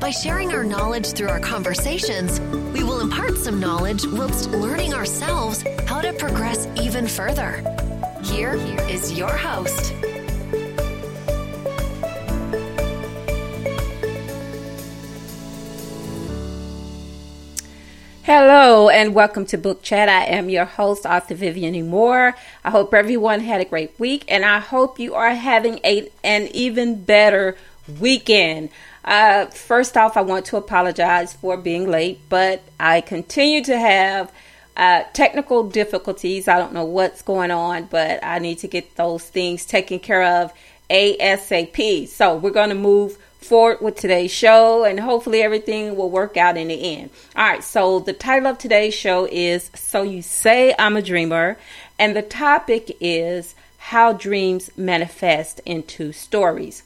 By sharing our knowledge through our conversations, we will impart some knowledge whilst learning ourselves how to progress even further. Here is your host, Hello and welcome to Book Chat. I am your host, author Vivian. Moore. I hope everyone had a great week and I hope you are having a, an even better weekend. Uh, first off, I want to apologize for being late, but I continue to have uh, technical difficulties. I don't know what's going on, but I need to get those things taken care of ASAP. So we're going to move forward with today's show and hopefully everything will work out in the end. All right, so the title of today's show is So You Say I'm a Dreamer, and the topic is How Dreams Manifest into Stories.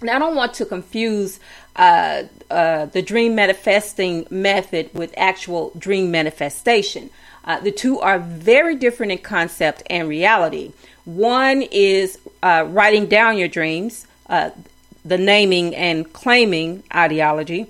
Now, I don't want to confuse uh, uh, the dream manifesting method with actual dream manifestation. Uh, the two are very different in concept and reality. One is uh, writing down your dreams, uh, the naming and claiming ideology.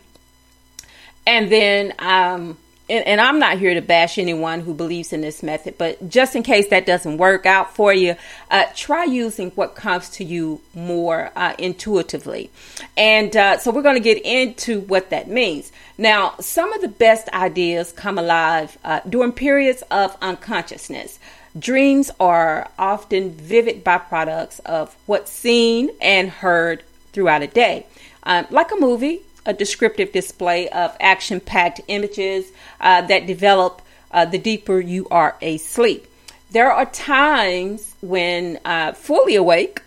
And then, um, and, and, I'm not here to bash anyone who believes in this method, but just in case that doesn't work out for you, uh, try using what comes to you more uh, intuitively. And uh, so we're going to get into what that means. Now, some of the best ideas come alive uh, during periods of unconsciousness. Dreams are often vivid byproducts of what's seen and heard throughout a day. Um, like a movie, a descriptive display of action packed images uh, that develop uh, the deeper you are asleep. There are times when uh, fully awake,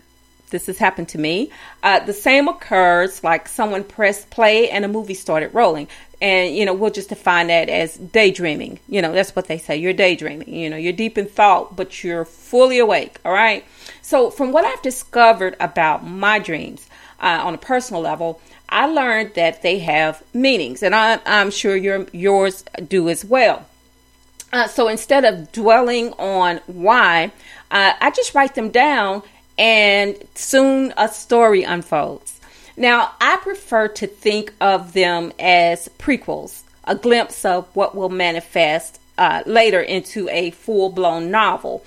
this has happened to me, uh, the same occurs like someone pressed play and a movie started rolling. And, you know, we'll just define that as daydreaming. You know, that's what they say. You're daydreaming. You know, you're deep in thought, but you're fully awake. All right. So, from what I've discovered about my dreams, uh, on a personal level, I learned that they have meanings, and I, am sure your yours do as well. Uh, so instead of dwelling on why, uh, I just write them down, and soon a story unfolds. Now, I prefer to think of them as prequels, a glimpse of what will manifest uh, later into a full blown novel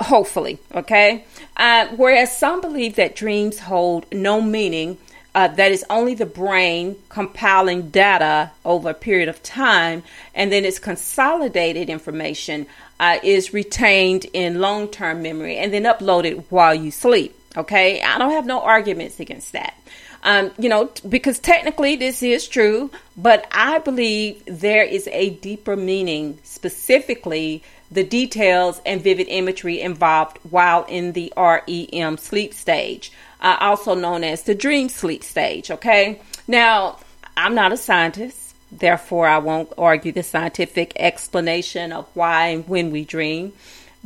hopefully, okay? Uh, whereas some believe that dreams hold no meaning, uh, that is only the brain compiling data over a period of time, and then its consolidated information uh, is retained in long term memory and then uploaded while you sleep. Okay, I don't have no arguments against that. Um, you know, t- because technically this is true, but I believe there is a deeper meaning specifically the details and vivid imagery involved while in the REM sleep stage, uh, also known as the dream sleep stage. Okay, now I'm not a scientist, therefore, I won't argue the scientific explanation of why and when we dream.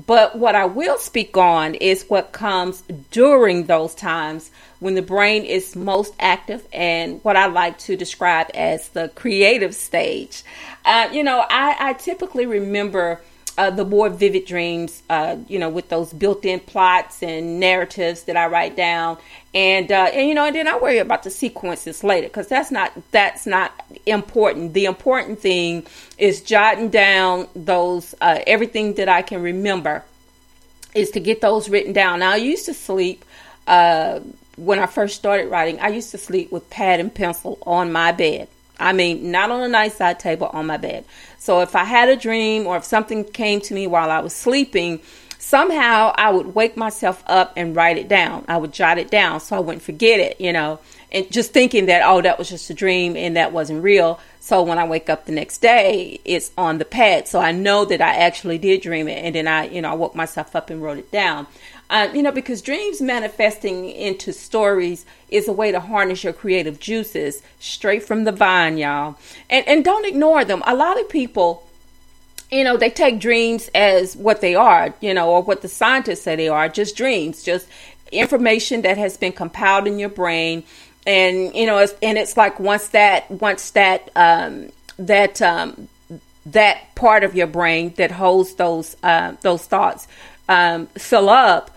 But what I will speak on is what comes during those times when the brain is most active and what I like to describe as the creative stage. Uh, you know, I, I typically remember uh, the more vivid dreams, uh, you know, with those built-in plots and narratives that I write down, and uh, and you know, and then I worry about the sequences later because that's not that's not important. The important thing is jotting down those uh, everything that I can remember is to get those written down. Now I used to sleep uh, when I first started writing. I used to sleep with pad and pencil on my bed. I mean, not on a nice side table, on my bed. So if I had a dream or if something came to me while I was sleeping, somehow I would wake myself up and write it down. I would jot it down so I wouldn't forget it, you know, and just thinking that, oh, that was just a dream and that wasn't real. So when I wake up the next day, it's on the pad. So I know that I actually did dream it. And then I, you know, I woke myself up and wrote it down. Uh, you know, because dreams manifesting into stories is a way to harness your creative juices straight from the vine, y'all. And and don't ignore them. A lot of people you know, they take dreams as what they are, you know, or what the scientists say they are, just dreams, just information that has been compiled in your brain. And, you know, it's, and it's like once that, once that, um, that, um, that part of your brain that holds those, uh, those thoughts, um, fill up,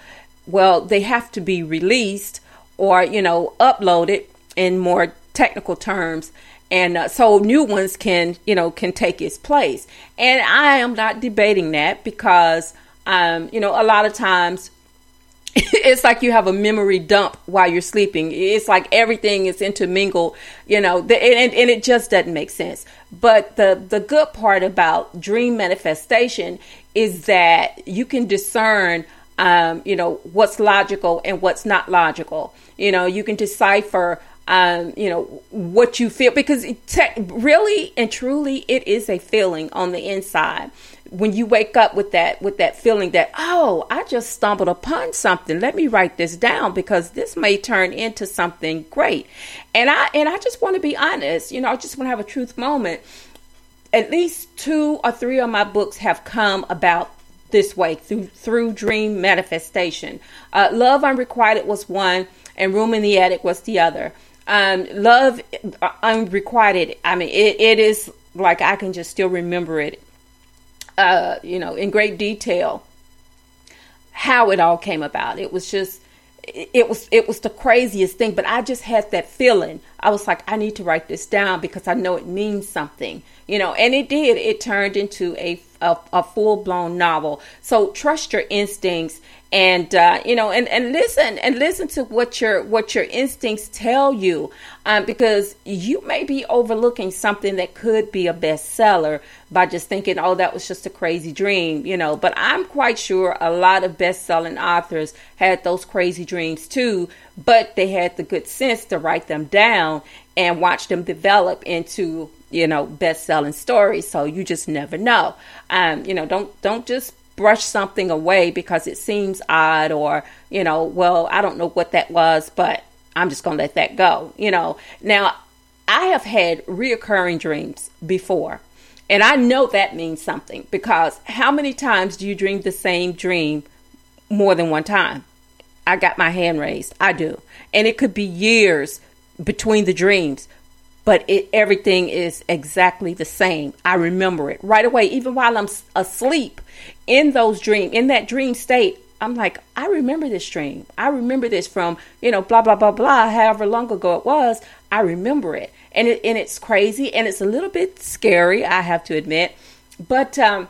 well, they have to be released or, you know, uploaded in more technical terms and uh, so new ones can you know can take its place. And i am not debating that because um, you know a lot of times it's like you have a memory dump while you're sleeping. It's like everything is intermingled you know the, and, and it just doesn't make sense. But the the good part about dream manifestation is that you can discern um, you know what's logical and what's not logical. You know you can decipher um, you know what you feel because te- really and truly it is a feeling on the inside. When you wake up with that with that feeling that oh i just stumbled upon something. Let me write this down because this may turn into something great. And i and i just want to be honest. You know i just want to have a truth moment. At least two or three of my books have come about this way through through dream manifestation. Uh, love unrequited was one and room in the attic was the other um, love uh, unrequited. I mean, it, it is like I can just still remember it, uh, you know, in great detail how it all came about. It was just, it was, it was the craziest thing. But I just had that feeling. I was like, I need to write this down because I know it means something, you know. And it did. It turned into a a, a full blown novel. So trust your instincts and uh, you know and, and listen and listen to what your what your instincts tell you um, because you may be overlooking something that could be a bestseller by just thinking oh that was just a crazy dream you know. But i'm quite sure a lot of best-selling authors had those crazy dreams too but they had the good sense to write them down and watch them develop into you know best-selling stories. So you just never know. Um, you know don't don't just brush something away because it seems odd or, you know, well, I don't know what that was, but I'm just going to let that go, you know. Now, I have had reoccurring dreams before. And I know that means something because how many times do you dream the same dream more than one time? I got my hand raised. I do. And it could be years between the dreams but it, everything is exactly the same. I remember it right away, even while I'm asleep in those dream, in that dream state. I'm like, I remember this dream. I remember this from, you know, blah, blah, blah, blah, however long ago it was. I remember it. And it, and it's crazy and it's a little bit scary, I have to admit. But, um,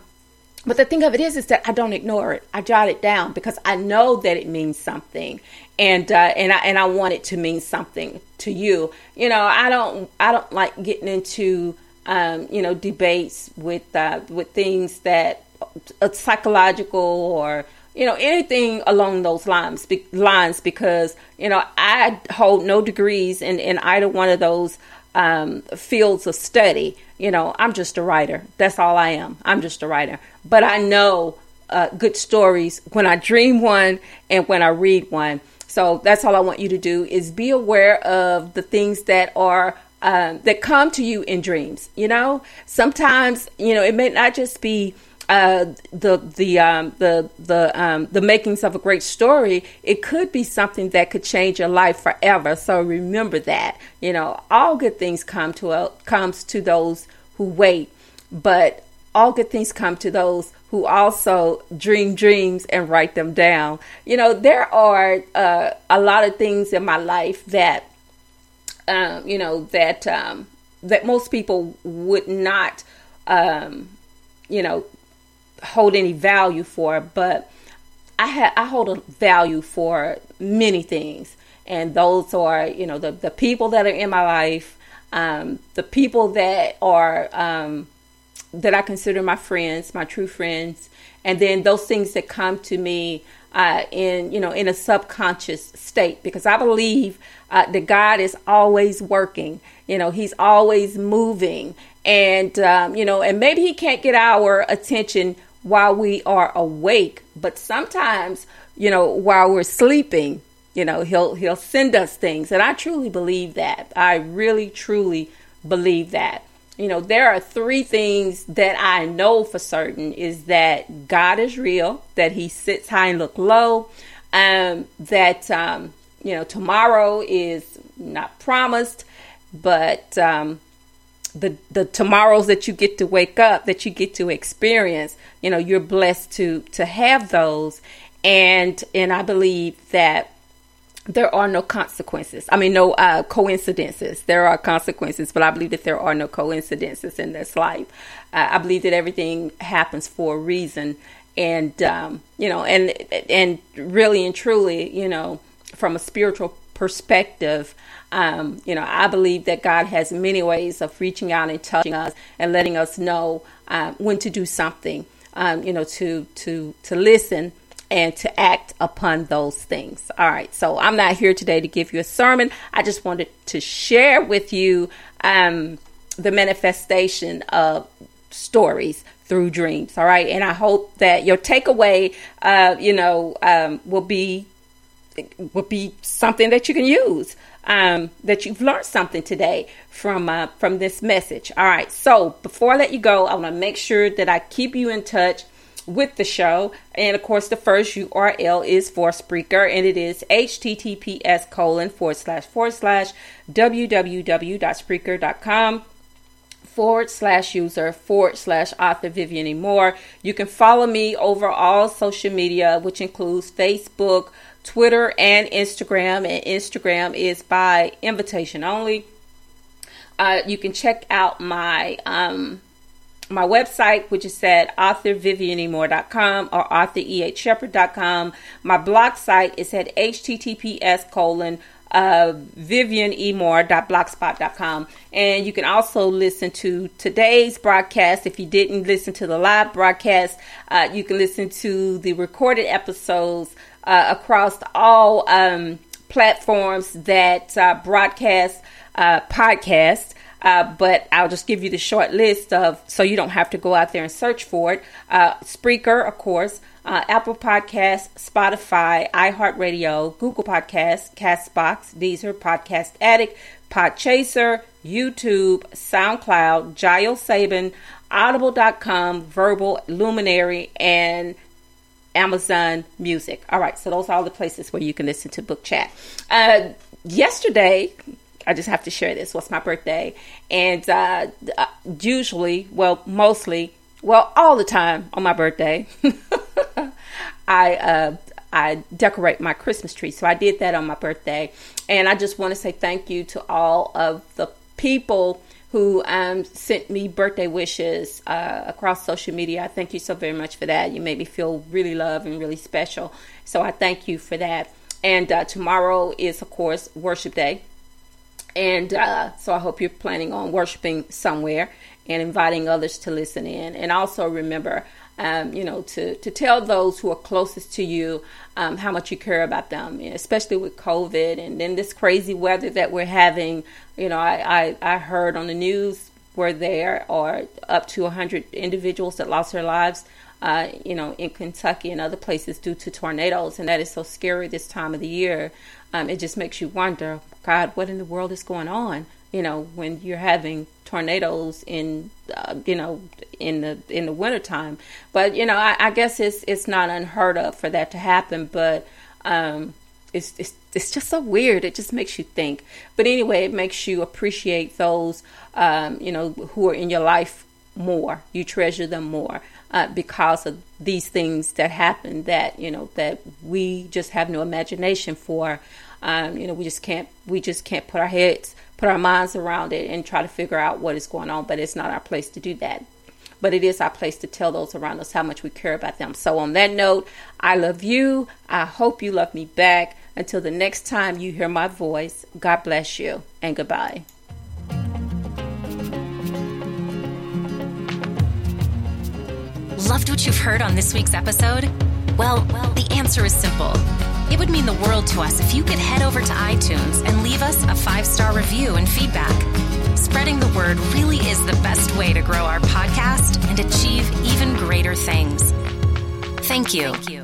but the thing of it is, is that I don't ignore it. I jot it down because I know that it means something, and uh, and I and I want it to mean something to you. You know, I don't I don't like getting into um, you know debates with uh, with things that uh, psychological or you know anything along those lines be, lines because you know I hold no degrees in in either one of those um, fields of study. You know, I'm just a writer. That's all I am. I'm just a writer. But I know uh, good stories when I dream one and when I read one. So that's all I want you to do is be aware of the things that are um, that come to you in dreams. You know, sometimes you know it may not just be uh, the the um, the the um, the makings of a great story. It could be something that could change your life forever. So remember that. You know, all good things come to a, comes to those who wait, but all good things come to those who also dream dreams and write them down. You know, there are uh, a lot of things in my life that, um, you know, that um, that most people would not, um, you know, hold any value for. But I ha- I hold a value for many things, and those are, you know, the the people that are in my life, um, the people that are um, that I consider my friends, my true friends, and then those things that come to me uh, in you know in a subconscious state because I believe uh, that God is always working. You know, He's always moving, and um, you know, and maybe He can't get our attention while we are awake, but sometimes you know while we're sleeping, you know, He'll He'll send us things, and I truly believe that. I really truly believe that. you know, there are three things that I know for certain is that God is real, that He sits high and look low, um, that um, you know tomorrow is not promised, but um, the the tomorrows that you get to wake up, that you get to experience, you know, you're blessed to to have those, and and I believe that there are no consequences. I mean, no uh, coincidences. There are consequences, but I believe that there are no coincidences in this life. Uh, I believe that everything happens for a reason, and um, you know, and and really and truly, you know, from a spiritual perspective, um, you know, I believe that God has many ways of reaching out and touching us and letting us know uh, when to do something. Um, you know, to to to listen and to act upon those things. All right, so I'm not here today to give you a sermon. I just wanted to share with you um, the manifestation of stories through dreams. All right, and I hope that your takeaway, uh, you know, um, will be will be something that you can use. Um, that you've learned something today from uh, from this message. All right. So before I let you go, I want to make sure that I keep you in touch with the show. And of course, the first URL is for Spreaker, and it is https colon forward slash forward slash www.spreaker.com forward slash user forward slash author Vivian. Moore. You can follow me over all social media, which includes Facebook, Twitter, and Instagram. And Instagram is by invitation only. Uh, you can check out my um, my website, which is at authorvivianemoore.com or authorehshepherd.com. My blog site is at https colon uh, vivianemoore.blogspot.com. And you can also listen to today's broadcast. If you didn't listen to the live broadcast, uh, you can listen to the recorded episodes uh, across all um, platforms that uh, broadcast uh, podcasts. Uh, but I'll just give you the short list of so you don't have to go out there and search for it. Uh, Spreaker, of course, uh, Apple Podcasts, Spotify, iHeartRadio, Google Podcasts, Castbox, Deezer, Podcast Addict, Podchaser, YouTube, SoundCloud, JioSaavn, Audible.com, Vurbl, Luminary, and Amazon Music. All right, so those are all the places where you can listen to Book Chat. Uh, yesterday, I just have to share this. Was my birthday, and uh, uh, usually, well, mostly, well, all the time on my birthday, I uh, I decorate my Christmas tree. So I did that on my birthday, and I just want to say thank you to all of the people who um, sent me birthday wishes uh, across social media. I thank you so very much for that. You made me feel really loved and really special. So I thank you for that. And uh, tomorrow is, of course, worship day. And uh, so I hope you're planning on worshiping somewhere and inviting others to listen in. And also remember, um, you know, to, to tell those who are closest to you um, how much you care about them, especially with COVID and then this crazy weather that we're having. You know, I, I, I heard on the news where there are up to 100 individuals that lost their lives. Uh, you know, in Kentucky and other places due to tornadoes, and that is so scary this time of the year. Um, it just makes you wonder God, what in the world is going on? You know, when you're having tornadoes in, uh, you know, in the in the wintertime. But you know, I, I, guess it's it's not unheard of for that to happen. But um, it's it's it's just so weird. It just makes you think. But anyway, it makes you appreciate those, um, you know, who are in your life more. You treasure them more. Uh, because of these things that happen that you know that we just have no imagination for um, you know, we just can't we just can't put our heads, put our minds around it, and try to figure out what is going on. But it's not our place to do that. But it is our place to tell those around us how much we care about them. So on that note, I love you. I hope you love me back. Until the next time you hear my voice, God bless you and goodbye. Loved what you've heard on this week's episode? Well, well, the answer is simple. It would mean the world to us if you could head over to iTunes and leave us a five star review and feedback. Spreading the word really is the best way to grow our podcast and achieve even greater things. Thank you. Thank you.